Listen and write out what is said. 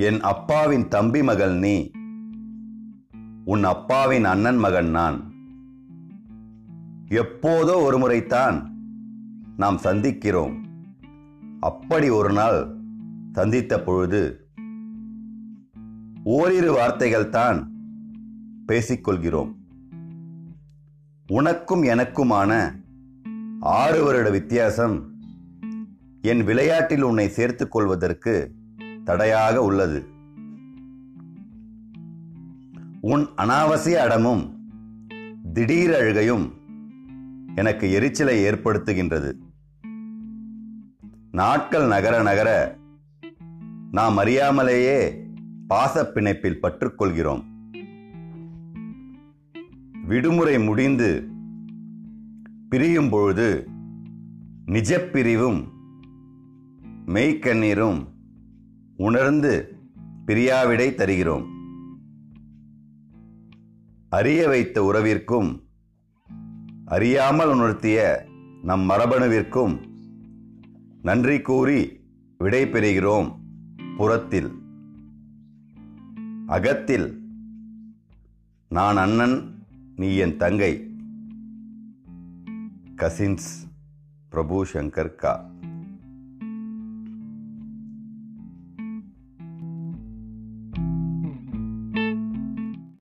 என் அப்பாவின் தம்பி மகள் நீ. உன் அப்பாவின் அண்ணன் மகன் நான். எப்போதோ ஒரு முறைத்தான் நாம் சந்திக்கிறோம். அப்படி ஒரு நாள் சந்தித்த பொழுது ஓரிரு வார்த்தைகள் தான் பேசிக்கொள்கிறோம். உனக்கும் எனக்குமான ஆறு வருட வித்தியாசம் என் விளையாட்டில் உன்னை சேர்த்துக் கொள்வதற்கு தடையாக உள்ளது. உன் அனாவசிய அடமும் திடீர் அழுகையும் எனக்கு எரிச்சலை ஏற்படுத்துகின்றது. நாட்கள் நகர நகர நாம் அறியாமலேயே பாசப் பிணைப்பில் பற்றுக்கொள்கிறோம். விடுமுறை முடிந்து பிரியும் பொழுது நிஜப்பிரிவும் மெய்க்கண்ணீரும் உணர்ந்து பிரியாவிடை தருகிறோம். அறிய வைத்த உறவிற்கும் அறியாமல் உணர்த்திய நம் மரபணுவிற்கும் நன்றி கூறி விடை பெறுகிறோம் புறத்தில். அகத்தில் நான் அண்ணன் நீ என் தங்கை. கசின்ஸ் பிரபு சங்கர் கா.